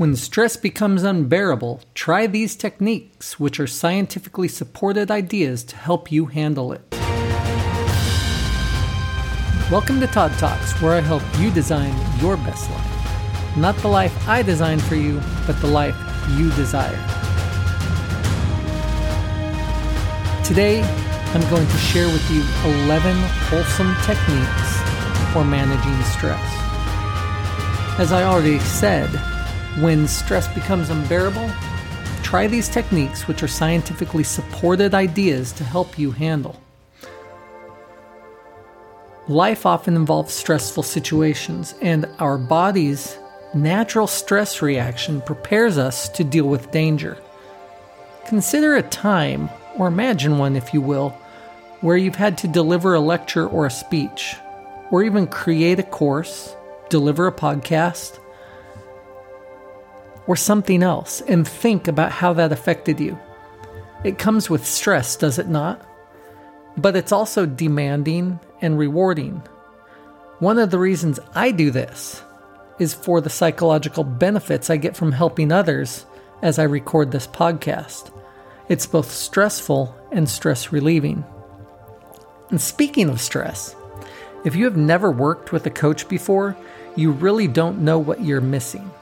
When stress becomes unbearable, try these techniques, which are scientifically supported ideas to help you handle it. Welcome to Todd Talks, where I help you design your best life. Not the life I designed for you, but the life you desire. Today, I'm going to share with you 11 wholesome techniques for managing stress. As I already said, when stress becomes unbearable, try these techniques, which are scientifically supported ideas to help you handle. Life often involves stressful situations, and our body's natural stress reaction prepares us to deal with danger. Consider a time, or imagine one if you will, where you've had to deliver a lecture or a speech, or even create a course, deliver a podcast, or something else and think about how that affected you. It comes with stress, does it not? But it's also demanding and rewarding. One of the reasons I do this is for the psychological benefits I get from helping others as I record this podcast. It's both stressful and stress relieving. And speaking of stress, if you have never worked with a coach before, you really don't know what you're missing.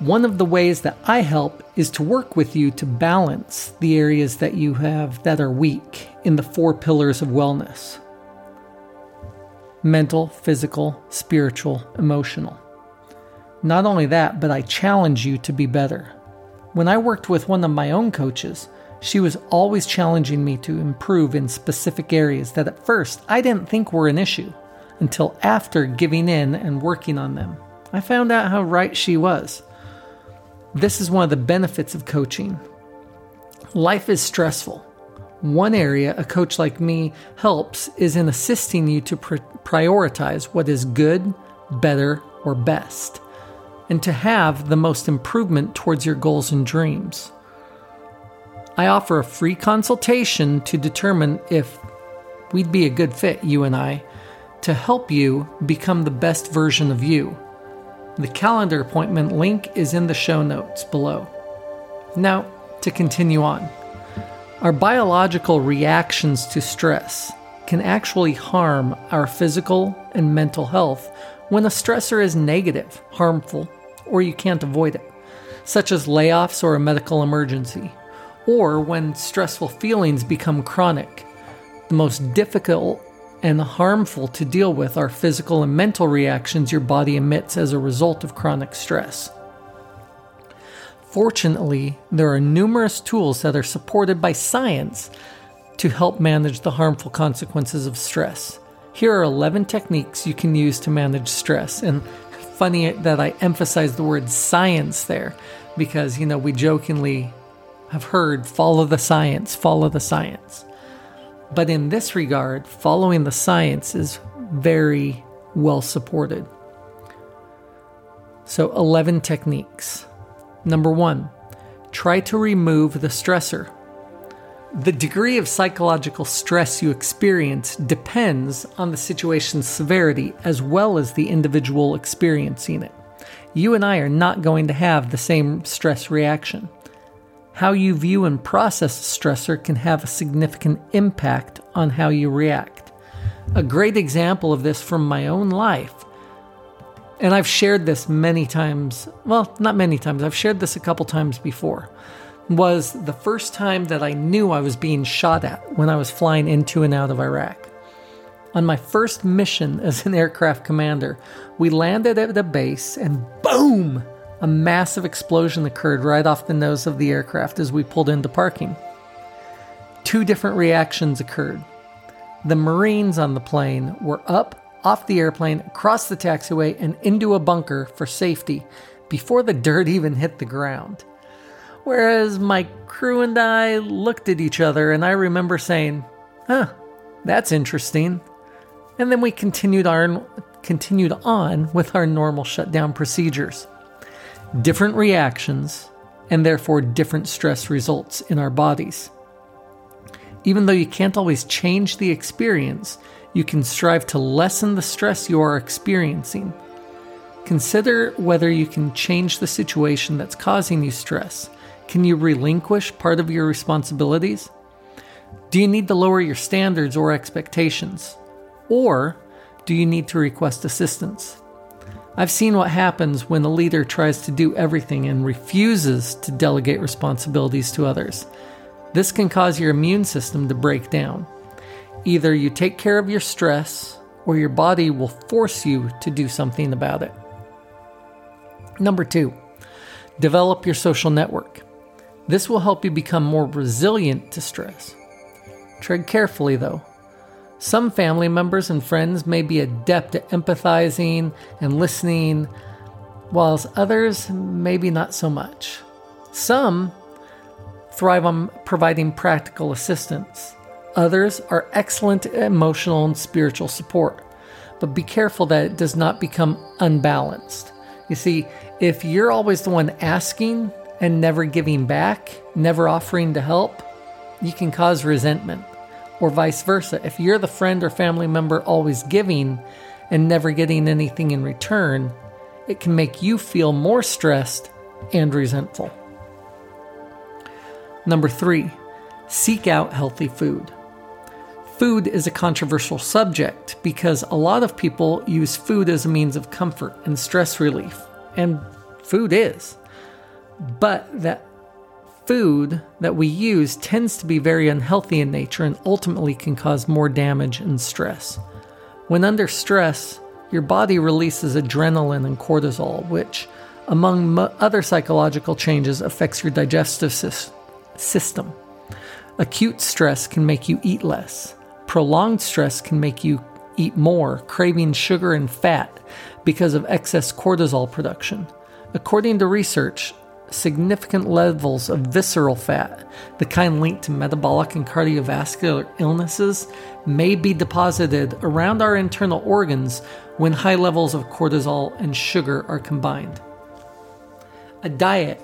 One of the ways that I help is to work with you to balance the areas that you have that are weak in the four pillars of wellness mental, physical, spiritual, emotional. Not only that, but I challenge you to be better. When I worked with one of my own coaches, she was always challenging me to improve in specific areas that at first I didn't think were an issue until after giving in and working on them. I found out how right she was. This is one of the benefits of coaching. Life is stressful. One area a coach like me helps is in assisting you to pr- prioritize what is good, better, or best, and to have the most improvement towards your goals and dreams. I offer a free consultation to determine if we'd be a good fit, you and I, to help you become the best version of you the calendar appointment link is in the show notes below. Now, to continue on. Our biological reactions to stress can actually harm our physical and mental health when a stressor is negative, harmful, or you can't avoid it, such as layoffs or a medical emergency, or when stressful feelings become chronic. The most difficult and harmful to deal with are physical and mental reactions your body emits as a result of chronic stress. Fortunately, there are numerous tools that are supported by science to help manage the harmful consequences of stress. Here are 11 techniques you can use to manage stress. And funny that I emphasize the word science there because, you know, we jokingly have heard follow the science, follow the science. But in this regard, following the science is very well supported. So, 11 techniques. Number one, try to remove the stressor. The degree of psychological stress you experience depends on the situation's severity as well as the individual experiencing it. You and I are not going to have the same stress reaction. How you view and process a stressor can have a significant impact on how you react. A great example of this from my own life, and I've shared this many times, well, not many times, I've shared this a couple times before, was the first time that I knew I was being shot at when I was flying into and out of Iraq. On my first mission as an aircraft commander, we landed at a base and boom! A massive explosion occurred right off the nose of the aircraft as we pulled into parking. Two different reactions occurred. The Marines on the plane were up off the airplane, across the taxiway, and into a bunker for safety before the dirt even hit the ground. Whereas my crew and I looked at each other, and I remember saying, Huh, that's interesting. And then we continued, our, continued on with our normal shutdown procedures different reactions, and therefore different stress results in our bodies. Even though you can't always change the experience, you can strive to lessen the stress you are experiencing. Consider whether you can change the situation that's causing you stress. Can you relinquish part of your responsibilities? Do you need to lower your standards or expectations? Or do you need to request assistance? I've seen what happens when a leader tries to do everything and refuses to delegate responsibilities to others. This can cause your immune system to break down. Either you take care of your stress, or your body will force you to do something about it. Number two, develop your social network. This will help you become more resilient to stress. Tread carefully, though. Some family members and friends may be adept at empathizing and listening, whilst others maybe not so much. Some thrive on providing practical assistance. Others are excellent at emotional and spiritual support, but be careful that it does not become unbalanced. You see, if you're always the one asking and never giving back, never offering to help, you can cause resentment. Or vice versa. If you're the friend or family member always giving and never getting anything in return, it can make you feel more stressed and resentful. Number three, seek out healthy food. Food is a controversial subject because a lot of people use food as a means of comfort and stress relief, and food is. But that food that we use tends to be very unhealthy in nature and ultimately can cause more damage and stress. When under stress, your body releases adrenaline and cortisol, which, among other psychological changes, affects your digestive sy- system. Acute stress can make you eat less. Prolonged stress can make you eat more, craving sugar and fat because of excess cortisol production. According to research, significant levels of visceral fat, the kind linked to metabolic and cardiovascular illnesses, may be deposited around our internal organs when high levels of cortisol and sugar are combined. A diet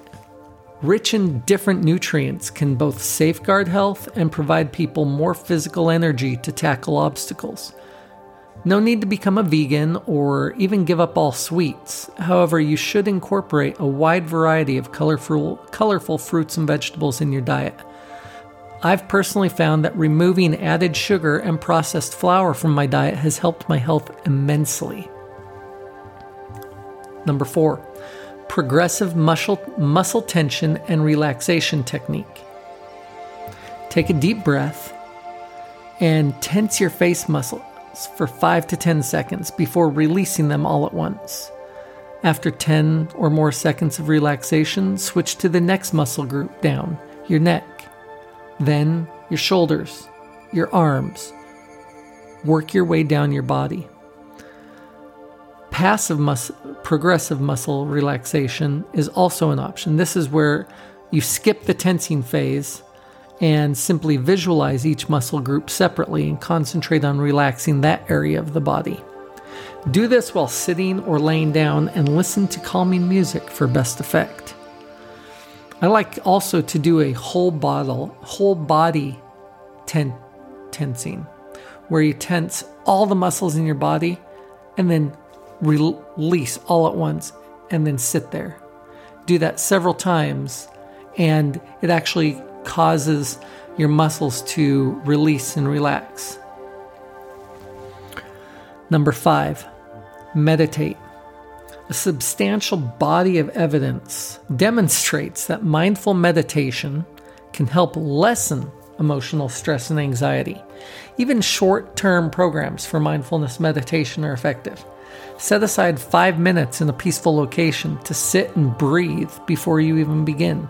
rich in different nutrients can both safeguard health and provide people more physical energy to tackle obstacles. No need to become a vegan or even give up all sweets. However, you should incorporate a wide variety of colorful, colorful fruits and vegetables in your diet. I've personally found that removing added sugar and processed flour from my diet has helped my health immensely. Number four, progressive muscle, muscle tension and relaxation technique. Take a deep breath and tense your face muscle for 5 to 10 seconds before releasing them all at once. After 10 or more seconds of relaxation, switch to the next muscle group down your neck, then your shoulders, your arms. Work your way down your body. Passive muscle, progressive muscle relaxation is also an option. This is where you skip the tensing phase and simply visualize each muscle group separately and concentrate on relaxing that area of the body. Do this while sitting or laying down and listen to calming music for best effect. I like also to do a whole bottle, whole body ten- tensing, where you tense all the muscles in your body and then release all at once and then sit there. Do that several times, and it actually causes your muscles to release and relax. Number five, meditate. A substantial body of evidence demonstrates that mindful meditation can help lessen emotional stress and anxiety. Even short term programs for mindfulness meditation are effective. Set aside five minutes in a peaceful location to sit and breathe before you even begin.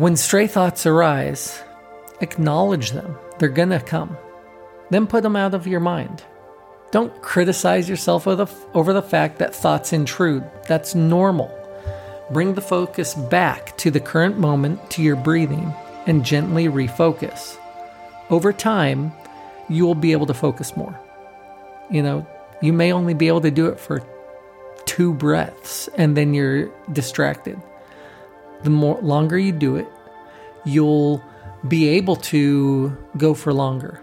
When stray thoughts arise, acknowledge them. They're going to come. Then put them out of your mind. Don't criticize yourself over the fact that thoughts intrude. That's normal. Bring the focus back to the current moment, to your breathing, and gently refocus. Over time, you will be able to focus more. You know, you may only be able to do it for two breaths and then you're distracted the more longer you do it, you'll be able to go for longer.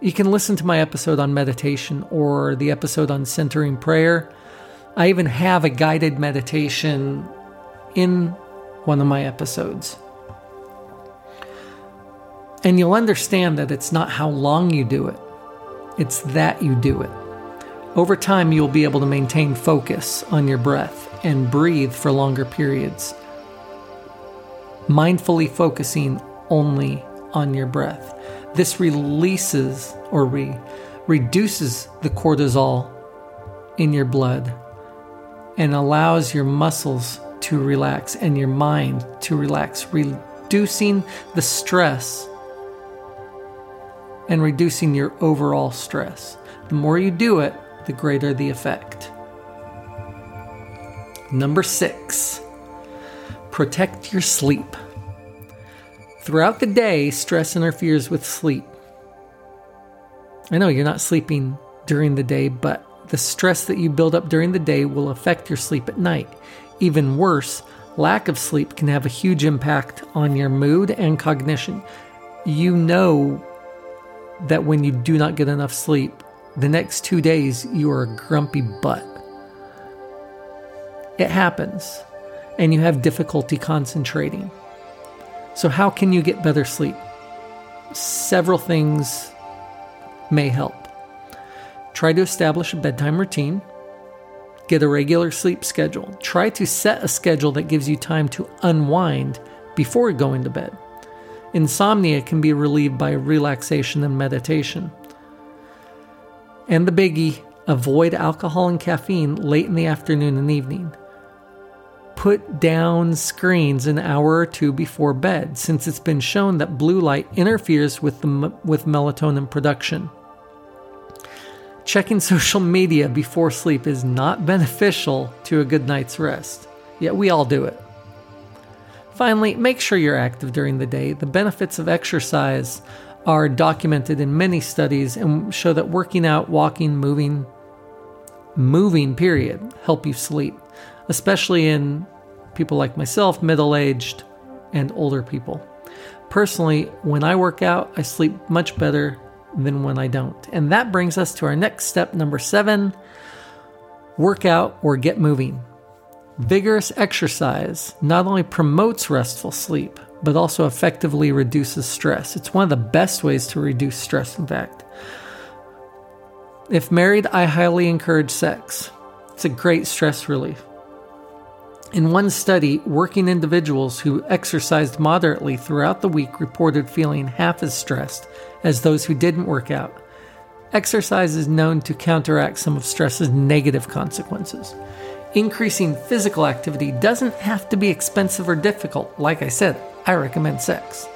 You can listen to my episode on meditation or the episode on centering prayer. I even have a guided meditation in one of my episodes. And you'll understand that it's not how long you do it, it's that you do it. Over time, you'll be able to maintain focus on your breath and breathe for longer periods, mindfully focusing only on your breath. This releases or re- reduces the cortisol in your blood and allows your muscles to relax and your mind to relax, reducing the stress and reducing your overall stress. The more you do it, the greater the effect. Number six, protect your sleep. Throughout the day, stress interferes with sleep. I know you're not sleeping during the day, but the stress that you build up during the day will affect your sleep at night. Even worse, lack of sleep can have a huge impact on your mood and cognition. You know that when you do not get enough sleep, the next two days you are a grumpy butt. It happens, and you have difficulty concentrating. So, how can you get better sleep? Several things may help. Try to establish a bedtime routine. Get a regular sleep schedule. Try to set a schedule that gives you time to unwind before going to bed. Insomnia can be relieved by relaxation and meditation. And the biggie avoid alcohol and caffeine late in the afternoon and evening. Put down screens an hour or two before bed, since it's been shown that blue light interferes with, the, with melatonin production. Checking social media before sleep is not beneficial to a good night's rest, yet we all do it. Finally, make sure you're active during the day. The benefits of exercise are documented in many studies and show that working out, walking, moving, moving, period, help you sleep, especially in people like myself, middle aged, and older people. Personally, when I work out, I sleep much better than when I don't. And that brings us to our next step, number seven work out or get moving. Vigorous exercise not only promotes restful sleep, but also effectively reduces stress. It's one of the best ways to reduce stress, in fact. If married, I highly encourage sex. It's a great stress relief. In one study, working individuals who exercised moderately throughout the week reported feeling half as stressed as those who didn't work out. Exercise is known to counteract some of stress's negative consequences. Increasing physical activity doesn't have to be expensive or difficult. Like I said, I recommend sex.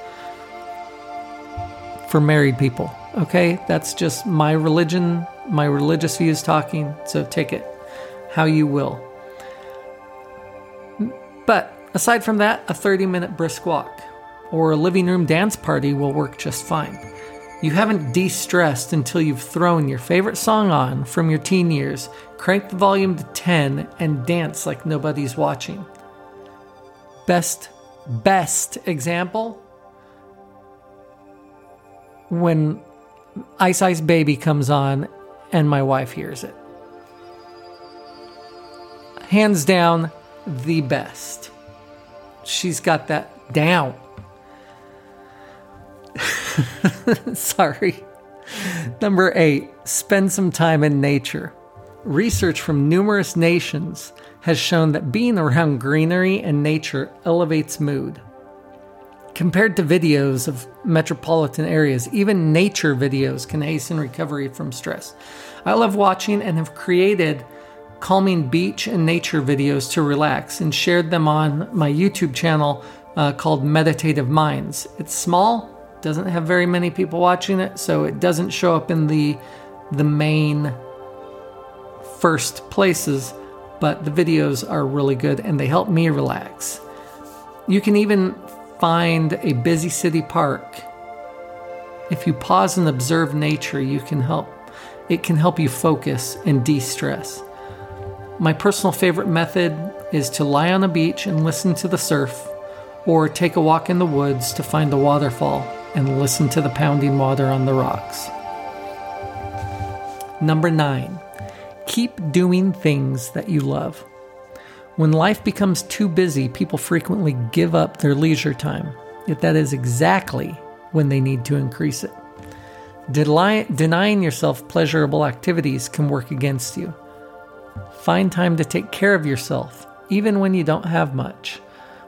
For married people, okay? That's just my religion, my religious views talking, so take it how you will. But aside from that, a 30 minute brisk walk or a living room dance party will work just fine. You haven't de stressed until you've thrown your favorite song on from your teen years, cranked the volume to 10, and dance like nobody's watching. Best, best example when Ice Ice Baby comes on and my wife hears it. Hands down, the best. She's got that down. Sorry. Number eight, spend some time in nature. Research from numerous nations has shown that being around greenery and nature elevates mood. Compared to videos of metropolitan areas, even nature videos can hasten recovery from stress. I love watching and have created calming beach and nature videos to relax and shared them on my YouTube channel uh, called Meditative Minds. It's small, doesn't have very many people watching it, so it doesn't show up in the the main first places, but the videos are really good and they help me relax. You can even find a busy city park. If you pause and observe nature, you can help it can help you focus and de-stress. My personal favorite method is to lie on a beach and listen to the surf, or take a walk in the woods to find a waterfall and listen to the pounding water on the rocks. Number nine, keep doing things that you love. When life becomes too busy, people frequently give up their leisure time, yet that is exactly when they need to increase it. denying yourself pleasurable activities can work against you. Find time to take care of yourself, even when you don't have much.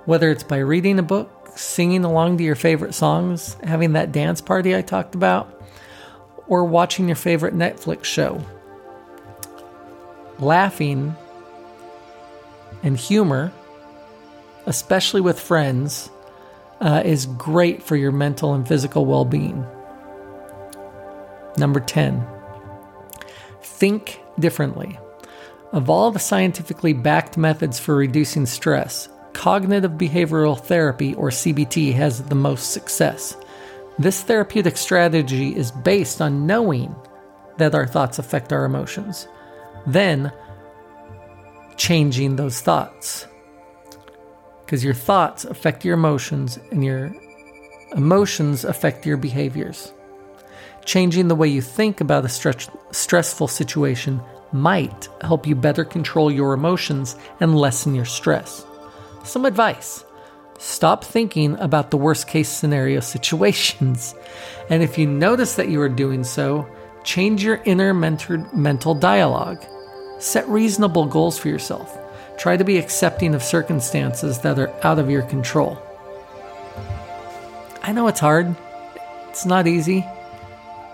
Whether it's by reading a book, singing along to your favorite songs, having that dance party I talked about, or watching your favorite Netflix show. Laughing and humor, especially with friends, uh, is great for your mental and physical well being. Number 10, think differently. Of all the scientifically backed methods for reducing stress, cognitive behavioral therapy, or CBT, has the most success. This therapeutic strategy is based on knowing that our thoughts affect our emotions, then changing those thoughts. Because your thoughts affect your emotions, and your emotions affect your behaviors. Changing the way you think about a stress- stressful situation might help you better control your emotions and lessen your stress. Some advice Stop thinking about the worst case scenario situations. And if you notice that you are doing so, change your inner mental dialogue. Set reasonable goals for yourself. Try to be accepting of circumstances that are out of your control. I know it's hard, it's not easy.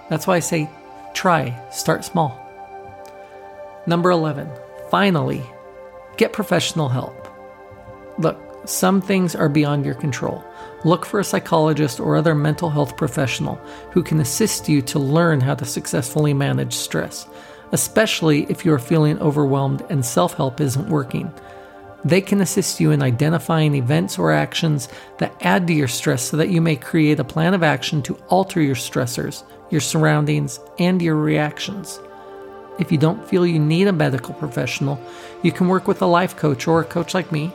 That's why I say try, start small. Number 11, finally, get professional help. Look, some things are beyond your control. Look for a psychologist or other mental health professional who can assist you to learn how to successfully manage stress, especially if you are feeling overwhelmed and self help isn't working. They can assist you in identifying events or actions that add to your stress so that you may create a plan of action to alter your stressors, your surroundings, and your reactions. If you don't feel you need a medical professional, you can work with a life coach or a coach like me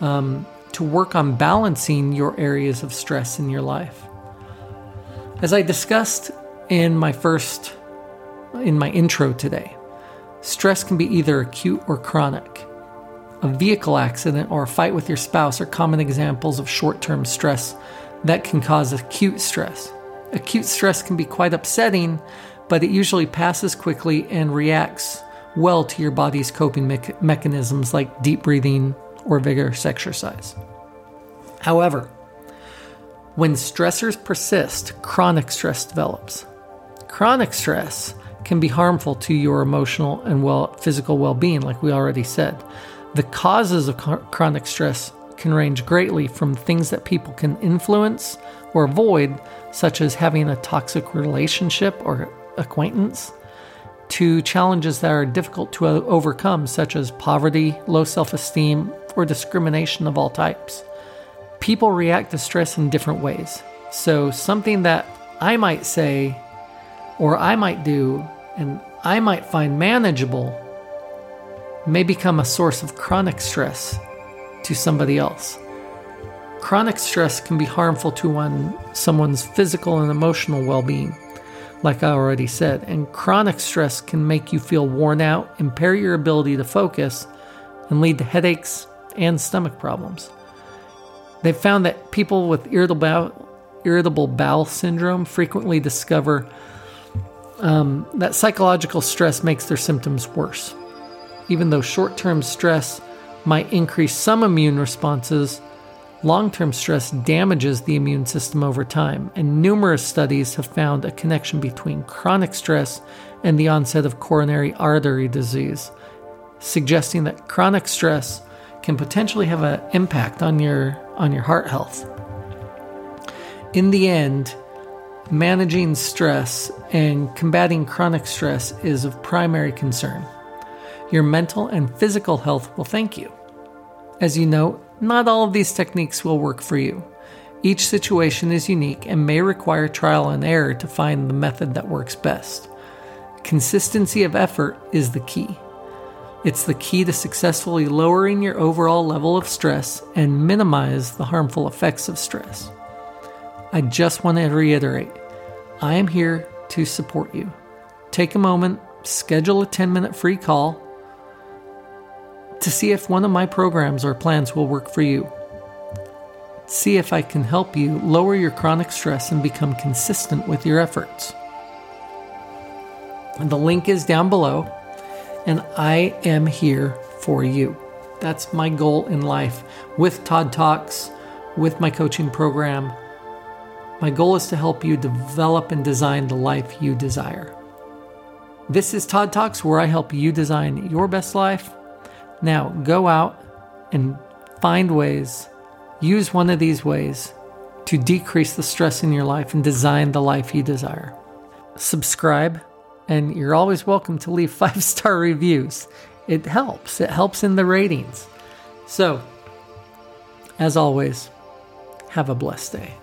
um, to work on balancing your areas of stress in your life. As I discussed in my first, in my intro today, stress can be either acute or chronic. A vehicle accident or a fight with your spouse are common examples of short term stress that can cause acute stress. Acute stress can be quite upsetting, but it usually passes quickly and reacts well to your body's coping me- mechanisms like deep breathing, or vigorous exercise. However, when stressors persist, chronic stress develops. Chronic stress can be harmful to your emotional and well, physical well being, like we already said. The causes of chronic stress can range greatly from things that people can influence or avoid, such as having a toxic relationship or acquaintance, to challenges that are difficult to overcome, such as poverty, low self esteem, or discrimination of all types. People react to stress in different ways. So, something that I might say or I might do and I might find manageable may become a source of chronic stress to somebody else. Chronic stress can be harmful to one, someone's physical and emotional well being, like I already said, and chronic stress can make you feel worn out, impair your ability to focus, and lead to headaches, and stomach problems. They've found that people with irritable bowel, irritable bowel syndrome frequently discover um, that psychological stress makes their symptoms worse. Even though short term stress might increase some immune responses, long term stress damages the immune system over time, and numerous studies have found a connection between chronic stress and the onset of coronary artery disease, suggesting that chronic stress can potentially have an impact on your on your heart health. In the end, managing stress and combating chronic stress is of primary concern. Your mental and physical health will thank you. As you know, not all of these techniques will work for you. Each situation is unique and may require trial and error to find the method that works best. Consistency of effort is the key. It's the key to successfully lowering your overall level of stress and minimize the harmful effects of stress. I just want to reiterate I am here to support you. Take a moment, schedule a 10 minute free call to see if one of my programs or plans will work for you. See if I can help you lower your chronic stress and become consistent with your efforts. The link is down below, and I am here for you. That's my goal in life with Todd Talks, with my coaching program. My goal is to help you develop and design the life you desire. This is Todd Talks, where I help you design your best life. Now, go out and find ways, use one of these ways to decrease the stress in your life and design the life you desire. Subscribe, and you're always welcome to leave five star reviews. It helps, it helps in the ratings. So, as always, have a blessed day.